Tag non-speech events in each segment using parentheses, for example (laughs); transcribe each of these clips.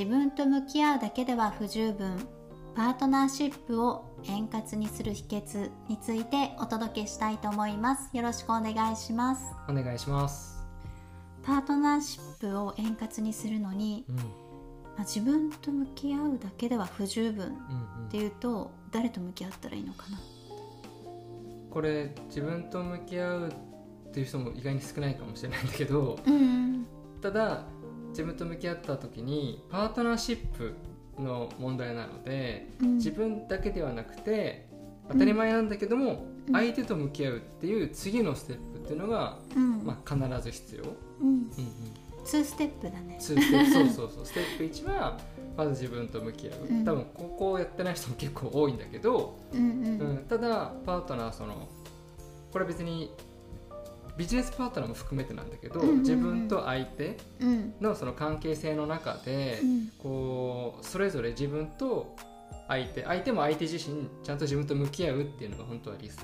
自分と向き合うだけでは不十分。パートナーシップを円滑にする秘訣についてお届けしたいと思います。よろしくお願いします。お願いします。パートナーシップを円滑にするのに、うん。まあ、自分と向き合うだけでは不十分うんうん。っていうと誰と向き合ったらいいのかな？これ自分と向き合うっていう人も意外に少ないかもしれないんだけどうんただ自分と向き合った時にパートナーシップの問題なのでうん。自分だけではなくて当たり前なんだけども、うん。相手と向き合うっていう次のステップっていうのが、うん。まあ、必ず必要、うん。うんうん、2ステップだね。ツーステップそうそうそう。ステップ1はまず自分と向き合う、うん。多分ここをやってない人も結構多いんだけど、うんうん。うん、ただパートナーそのこれは別にビジネスパートナーも含めてなんだけど、うんうんうん。自分と相手うん。のその関係性の中で、うん。こうそれぞれ自分と相手相手も相手自身ちゃんと自分と向き合うっていうのが本当は理想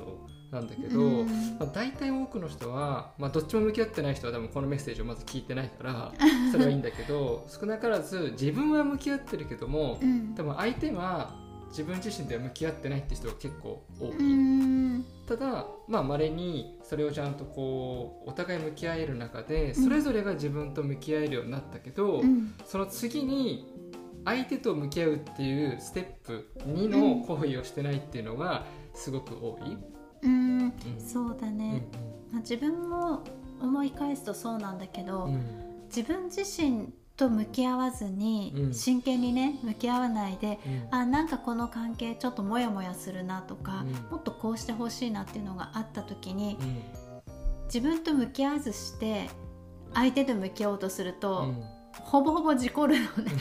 なんだけど、うん。まあ、大体多くの人は、まあ、どっちも向き合ってない人は多分このメッセージをまず聞いてないから (laughs) それはいいんだけど少なからず自分は向き合ってるけどもうん。多分相手は自分自身では向き合ってないって人が結構多い。うん。ただまあ稀にそれをちゃんとこうお互い向き合える中でそれぞれが自分と向き合えるようになったけど、うん。その次に相手と向き合うっていうステップ2の行為をしてないっていうのがすごく多い。うん。うん。そうだうん。ね、まあ、自分も思い返すとそうなんだけど、うん。自分自身と向き合わずに、うん。真剣にね向き合わないでうん。あなんかこの関係ちょっとモヤモヤするなとか、うん。もっとこうしてほしいなっていうのがあった時にうん。自分と向き合わずして相手と向き合おうとすると、うん。ほぼほぼ事故るのね。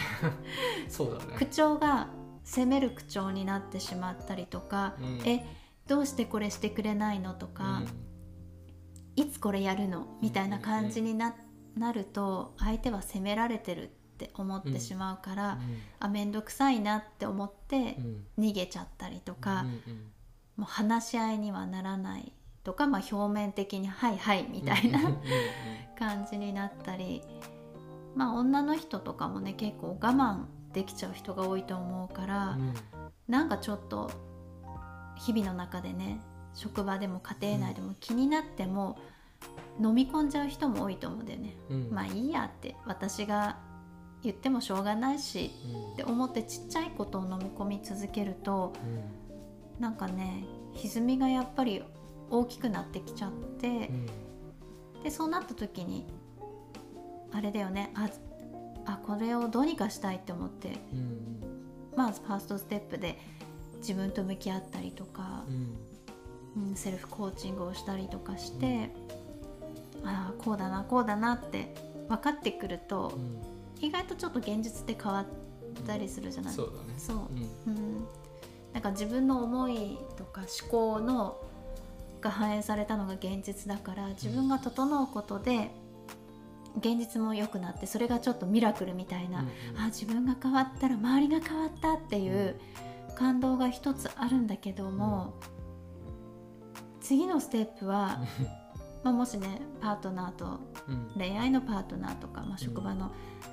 (laughs) そうだね。口調が責める口調になってしまったりとか、うん。えどうしてこれしてくれないのとか、いつこれやるの？みたいな感じにな,、なると相手は責められてるって思ってしまうから、あ面倒くさいなって思ってうん。逃げちゃったりとか、うんうんもう話し合いにはならないとか、まあ、表面的に「はいはい」みたいなうんうんうん。感じになったり、まあ女の人とかもね結構我慢できちゃう人が多いと思うから、うん。なんかちょっと日々の中でね職場でも家庭内でも気になっても飲み込んじゃう人も多いと思うんだよね。うん。まあいいやって私が言ってもしょうがないしうん。って思ってちっちゃいことを飲み込み続けるとなんかね歪みがやっぱり大きくなってきちゃってうん。でそうなった時にあれだよねああこれをどうにかしたいって思ってうん。まずファーストステップで自分と向き合ったりとかう、ん。うん、セルフコーチングをしたりとかして、ああこうだなこうだなって分かってくるとうん。意外とちょっと現実って変わったりするじゃない、そうだね。そう。うん。うん、なんか自分の思いとか思考のが反映されたのが現実だから自分が整うことで現実も良くなってそれがちょっとミラクルみたいな、うんあ自分が変わったら周りが変わったっていう感動が一つあるんだけども、次のステップは、(laughs) まあ、もしねパートナーとうん。恋愛のパートナーとか、まあ、職場の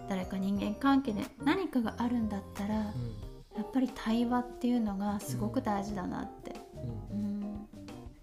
誰か人間関係で何かがあるんだったら、やっぱり対話っていうのがすごく大事だなって、うん。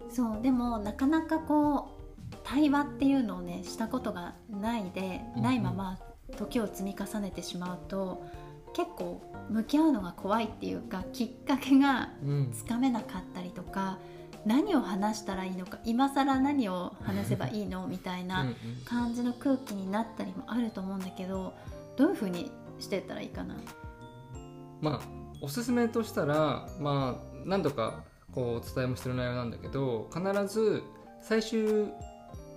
うん。そうでもなかなかこう対話っていうのをねしたことがないで、うん。ないまま時を積み重ねてしまうと結構向き合うのが怖いっていうかきっかけがうん。つかめなかったりとか何を話したらいいのか今更何を話せばいいのみたいなうん感じの空気になったりもあると思うんだけどどういうふうにしてったらいいかな？まあおすすめとしたらまあ何度かこうお伝えもしてる内容なんだけど必ず最終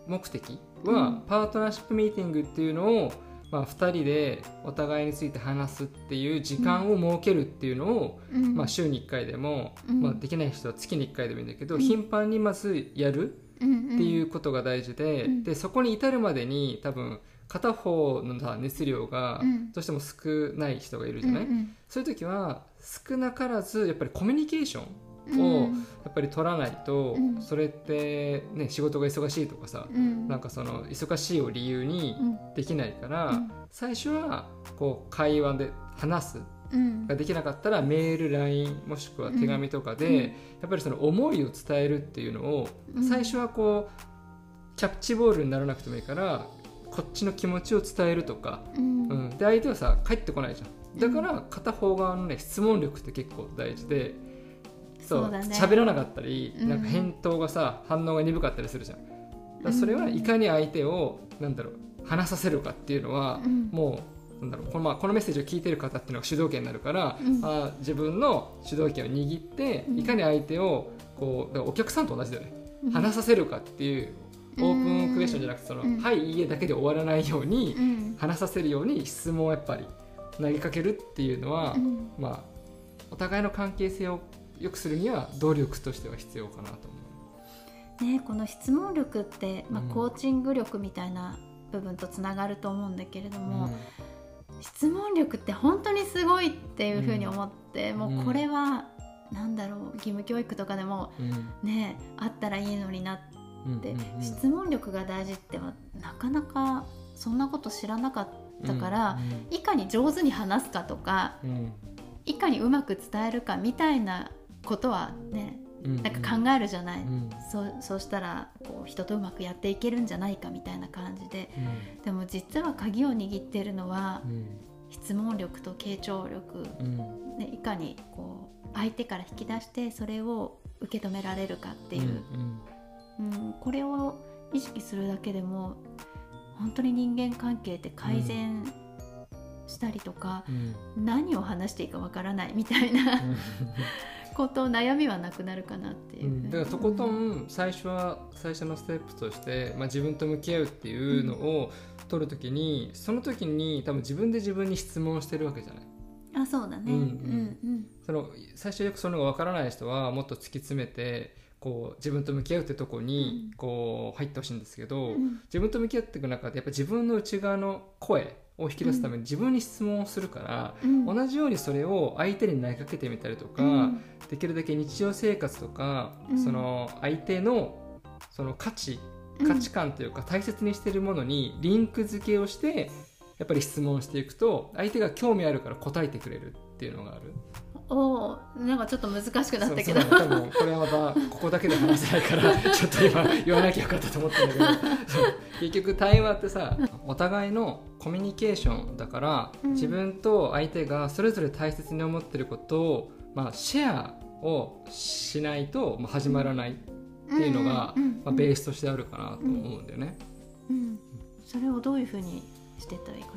目的は、うん。パートナーシップミーティングっていうのを、まあ、2人でお互いについて話すっていう時間を設けるっていうのを、うん。まあ、週に1回でも、うん。まあ、できない人は月に1回でもいいんだけど、うん。頻繁にまずやるっていうことが大事で,、うん。でそこに至るまでに多分片方のさ熱量がうん。どうしても少ない人がいるじゃない、そういう時は少なからずやっぱりコミュニケーションをやっぱり取らないと、うん。それって、ね、仕事が忙しいとかさ、うん。なんかその忙しいを理由にうん。できないから、うん。最初はこう会話で話す。うん。ができなかったらメール LINE もしくは手紙とかで、うん。やっぱりその思いを伝えるっていうのをうん。最初はこうキャッチボールにならなくてもいいからこっちの気持ちを伝えるとか、うん。うん、で相手はさ帰ってこないじゃん。だから片方側のね質問力って結構大事でそうだね。喋らなかったり、うん。なんか返答がさ反応が鈍かったりするじゃん。それはいかに相手をなんだろう話させるかっていうのは、うん。もうなんだろうこの,、まあ、このメッセージを聞いてる方っていうのが主導権になるから、うん。あー自分の主導権を握ってうん。いかに相手をこうお客さんと同じだよね、うん。話させるかっていうオープンクエスチョンじゃなくてその、うん。はいいいえだけで終わらないように、うん。話させるように質問をやっぱり投げかけるっていうのは、うん。まあお互いの関係性を良くするには努力としては必要かなと思ね、この質問力って、まあうん。コーチング力みたいな部分とつながると思うんだけれどう。も、質問力って本当にすごいっていうふうに思って、もうこれは、なんだろう義務教育とかでもうん。ねあったらいいのになって、うんうんうん。質問力が大事ってはなかなかそんなこと知らなかったから、いかに上手に話すかとかうんうん。いかにうまく伝えるかみたいなことはねうんなんか考えるじゃない、うん。そうそうしたらこう人とうまくやっていけるんじゃないかみたいな感じで。でも実は鍵を握ってるのはうん。質問力と傾聴力、うん。ね、いかにこう相手から引き出してそれを受け止められるかっていう、うんこれを意識するだけでも本当に人間関係って改善したりとか、うん。うん。何を話していいかわからないみたいな。うんこと悩みはなくなるかなっていうう、ん。だからとことん最初は最初のステップとして、まあ、自分と向き合うっていうのを取るときにその時に多分自分で自分に質問してるわけじゃない。あそうだね、ううん。んうん。その最初よくそういうのが分からない人はもっと突き詰めてこう自分と向き合うってとこにこう入ってほしいんですけど、うん。自分と向き合っていく中でやっぱ自分の内側の声を引き出すために自分に質問をするから、うん。同じようにそれを相手に投げかけてみたりとか、うん。できるだけ日常生活とか、うん。その相手のその価値価値観というか大切にしているものにリンク付けをしてやっぱり質問していくと相手が興味あるから答えてくれるっていうのがあるおーなんかちょっと難しくなったけど。そうそう多分これはまたここだけで話せないから (laughs) ちょっと今言わなきゃよかったと思ったんだけど。結局対話ってさお互いのコミュニケーションだから、うん。自分と相手がそれぞれ大切に思ってることを、まあ、シェアをしないと、まあ、始まらないっていうのが、うん。うん。うん。まあ、ベースとしてあるかなと思うんだよね。うん。それをどういうふうにしていったらいいか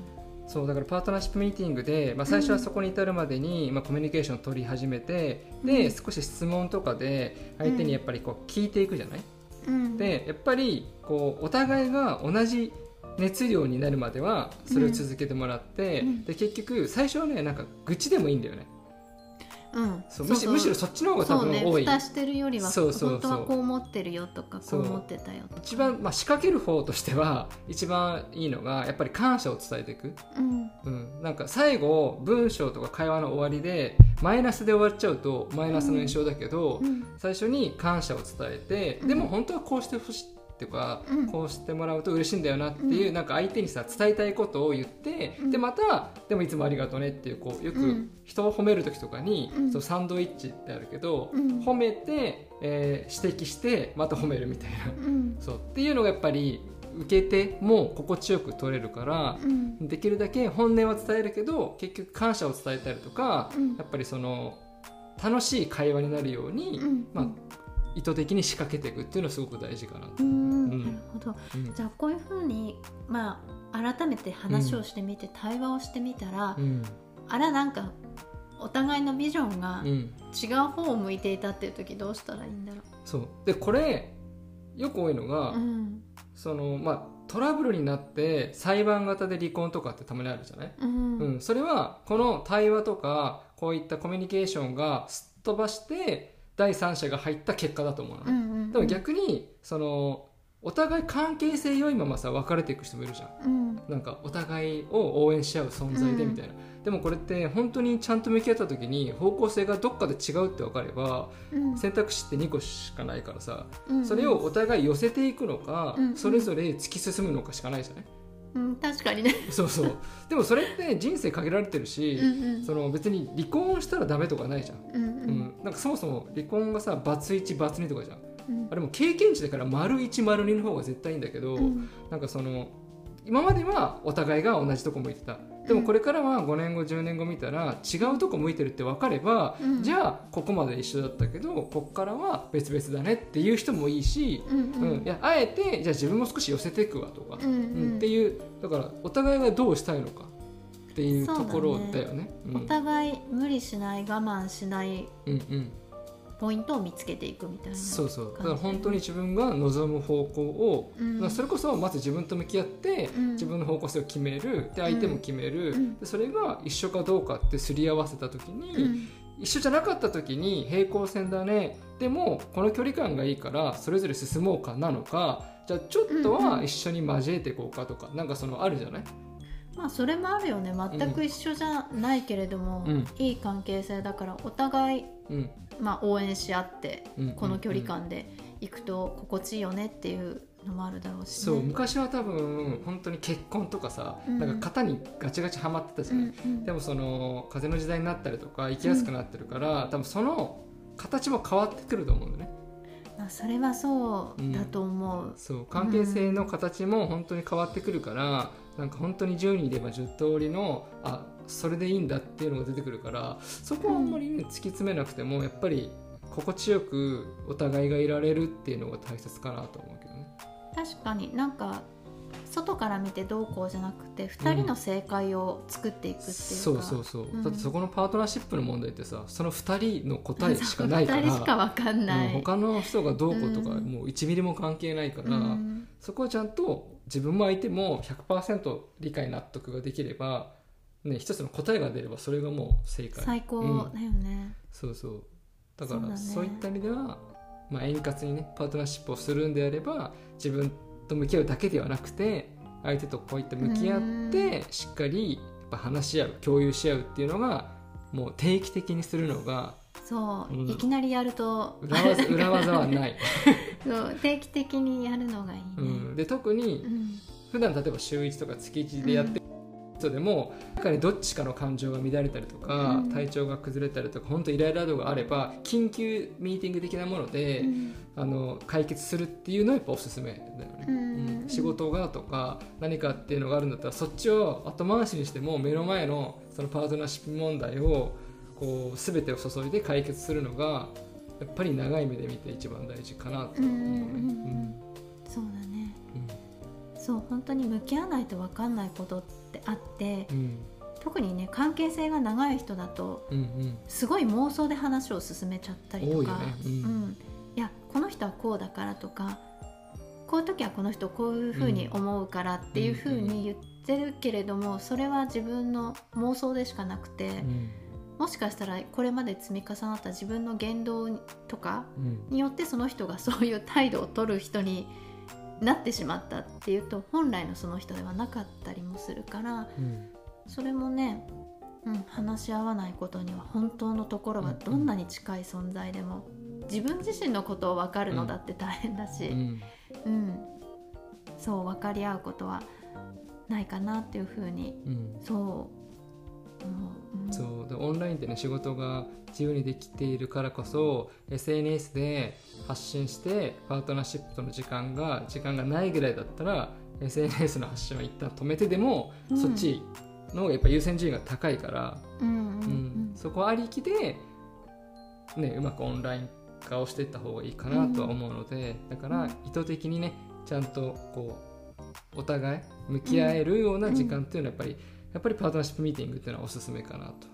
そうだからパートナーシップミーティングで、まあ、最初はそこに至るまでに、まあ、コミュニケーションを取り始めてで、うん。少し質問とかで相手にやっぱりこう聞いていくじゃない、な、うん、でやっぱりこうお互いが同じ熱量になるまではそれを続けてもらって、うん。で結局最初はねなんか愚痴でもいいんだよねうん、そうむしむしろそっちの方が多そうね分多い、蓋してるよりはそうそうそう。本当はこう思ってるよとかこそう。う思ってたよとか。一番、まあ、仕掛ける方としては一番いいのがやっぱり感謝を伝えていく、うん。うん、なんか最後文章とか会話の終わりでマイナスで終わっちゃうとマイナスの印象だけど、うん。最初に感謝を伝えて、うん。でも本当はこうしてほしいっていうか、うん。こうしてもらうと嬉しいんだよなっていう、うん。なんか相手にさ伝えたいことを言って、うん。でまたでもいつもありがとうねっていうこうよくうん。人を褒める時とかに、うん。そうサンドイッチってあるけど、うん。褒めて、えー指摘してまた褒めるみたいな。うん。そうっていうのがやっぱり受けても心地よく取れるからう、ん。できるだけ本音は伝えるけど結局感謝を伝えたりとか、うん。やっぱりその楽しい会話になるように、うん。まあ、意図的に仕掛けていくっていうのはすごく大事かなと、なるほど。うん。じゃあこういうふうにまあ改めて話をしてみて、対話をしてみたら、うん。あらなんかお互いのビジョンがうん、違う方を向いていたっていう時どうしたらいいんだろそう。でこれよく多いのが、う、うん。そのまあ、トラブルになって裁判型で離婚とかってたまにあるじゃない、うん。うん、それはこの対話とかこういったコミュニケーションがすっ飛ばして第三者が入った結果だと思うのね、うんうんでも逆にそのお互い関係性良いままさ別れていく人もいるじゃん。うん。なんかお互いを応援し合う存在でうん。みたいな、でもこれって本当にちゃんと向き合った時に方向性がどっかで違うって分かればうん。選択肢って2個しかないからさ。うん。それをお互い寄せていくのか、うん。それぞれ突き進むのかしかないじゃない、うん確かにね。そうそう。でもそれって人生限られてるし、うんその別に離婚したらダメとかないじゃん、うんううん。んなんかそもそも離婚がさバツ1バツ2とかじゃん。あれも経験値だから丸1丸2の方が絶対いいんだけど、うん。なんかその今まではお互いが同じとこ向いてたでもこれからは5年後10年後見たら違うとこ向いてるって分かれば、うん。じゃあここまで一緒だったけどこっからは別々だねっていう人もいいし、うんうん。いやあえてじゃあ自分も少し寄せていくわとか、うんうん。っていうだからお互いがどうしたいのかっていうところだよね。うん。お互い無理しない我慢しない。うんうんポイントを見つけていくみたいなそうそう。だから本当に自分が望む方向を、うん。まあそれこそまず自分と向き合って、うん。自分の方向性を決めるで相手も決める、うん。でそれが一緒かどうかってすり合わせた時に、うん。一緒じゃなかった時に平行線だね。でもこの距離感がいいからそれぞれ進もうかなのかじゃあちょっとうんうんは一緒に交えていこうかとか、なんかそのあるじゃない？まあそれもあるよね。全く一緒じゃないけれども、うん。いい関係性だからお互い、うん。まあ、応援し合ってうん。この距離感で行くと心地いいよねっていうのもあるだろうし、ね、そう昔は多分本当に結婚とかさ、うん。なんか型にガチガチはまってたじゃない、うんうん。でもその風の時代になったりとか生きやすくなってるから、多分その形も変わってくると思うんだよね。まあ、それはそうだと思う、そう関係性の形も本当に変わってくるから、なんか本当に10人いれば10通りのあそれでいいんだっていうのが出てくるからそこはあんまり、ね、突き詰めなくてもやっぱり心地よくお互いがいられるっていうのが大切かなと思うけどね。確かに。なんか外から見てどうこうじゃなくて2人の正解を作っていくっていうか、そうそうそう、うん。だってそこのパートナーシップの問題ってさその2人の答えしかないから。2人しか分かんない、うん。他の人がどうこうとか、うん。もう1ミリも関係ないから、うん。そこはちゃんと自分も相手も100%理解納得ができれば、ね、一つの答えが出ればそれがもう正解。最高うん。だよね、そうそう。だからそういった意味では、まあ、円滑にねパートナーシップをするんであれば自分と向き合うだけではなくて相手とこういって向き合ってしっかりやっぱ話し合う共有し合うっていうのがもう定期的にするのがそう、うん。いきなりやると裏技裏技はない、(laughs) そう定期的にやるのがいいね、うん、で特にうん。普段例えば週1とか月1でやってる人でも、中にどっちかの感情が乱れたりとか、うん。体調が崩れたりとか本当イライラ度があれば緊急ミーティング的なもので、うん。あの解決するっていうのはやっぱおすすめだよね、うん。仕事がとか何かっていうのがあるんだったらそっちを後回しにしても目の前のそのパートナーシップ問題をこう全てを注いで解決するのがやっぱり長い目で見て一番大事かなと思うね。うんうんうんそうだね。そう本当に向き合わないと分かんないことってあってうん。うん特にね関係性が長い人だとうんうん。すごい妄想で話を進めちゃったりとか、多いよね。うん。うん。いやこの人はこうだからとかこういう時はこの人こういうふうに思うからっていうふうに言ってるけれども、それは自分の妄想でしかなくて、うんもしかしたらこれまで積み重なった自分の言動とかうん。によってその人がそういう態度を取る人になってしまったっていうと本来のその人ではなかったりもするからうん。それもね、うん、話し合わないことには本当のところはどんなに近い存在でも自分自身のことを分かるのだって大変だし、うん。うん。そう分かり合うことはないかなっていうふうにうん。そうそう。でオンラインでね仕事が自由にできているからこそ SNS で発信してパートナーシップとの時間が時間がないぐらいだったら SNS の発信は一旦止めてでも、うん。そっちのやっぱ優先順位が高いから、うんうんうん。そこはありきで、ね、うまくオンライン化をしていった方がいいかなとは思うので、だから意図的にねちゃんとこうお互い向き合えるような時間っていうのはやっぱり、やっぱりパートナーシップミーティングっていうのはおすすめかなと。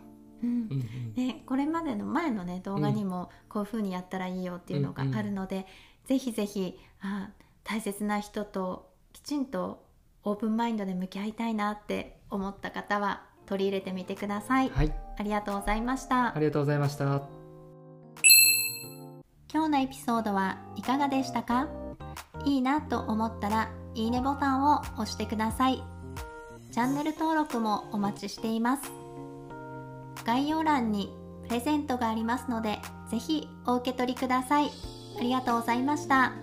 うん。うんうん。ね、これまでの前のね動画にもこういう風にやったらいいよっていうのがあるので、ぜひぜひあ大切な人ときちんとオープンマインドで向き合いたいなって思った方は取り入れてみてください、はい、ありがとうございました。ありがとうございました。今日のエピソードはいかがでしたか？いいなと思ったらいいねボタンを押してくださいチャンネル登録もお待ちしています。概要欄にプレゼントがありますので是非お受け取りください。ありがとうございました。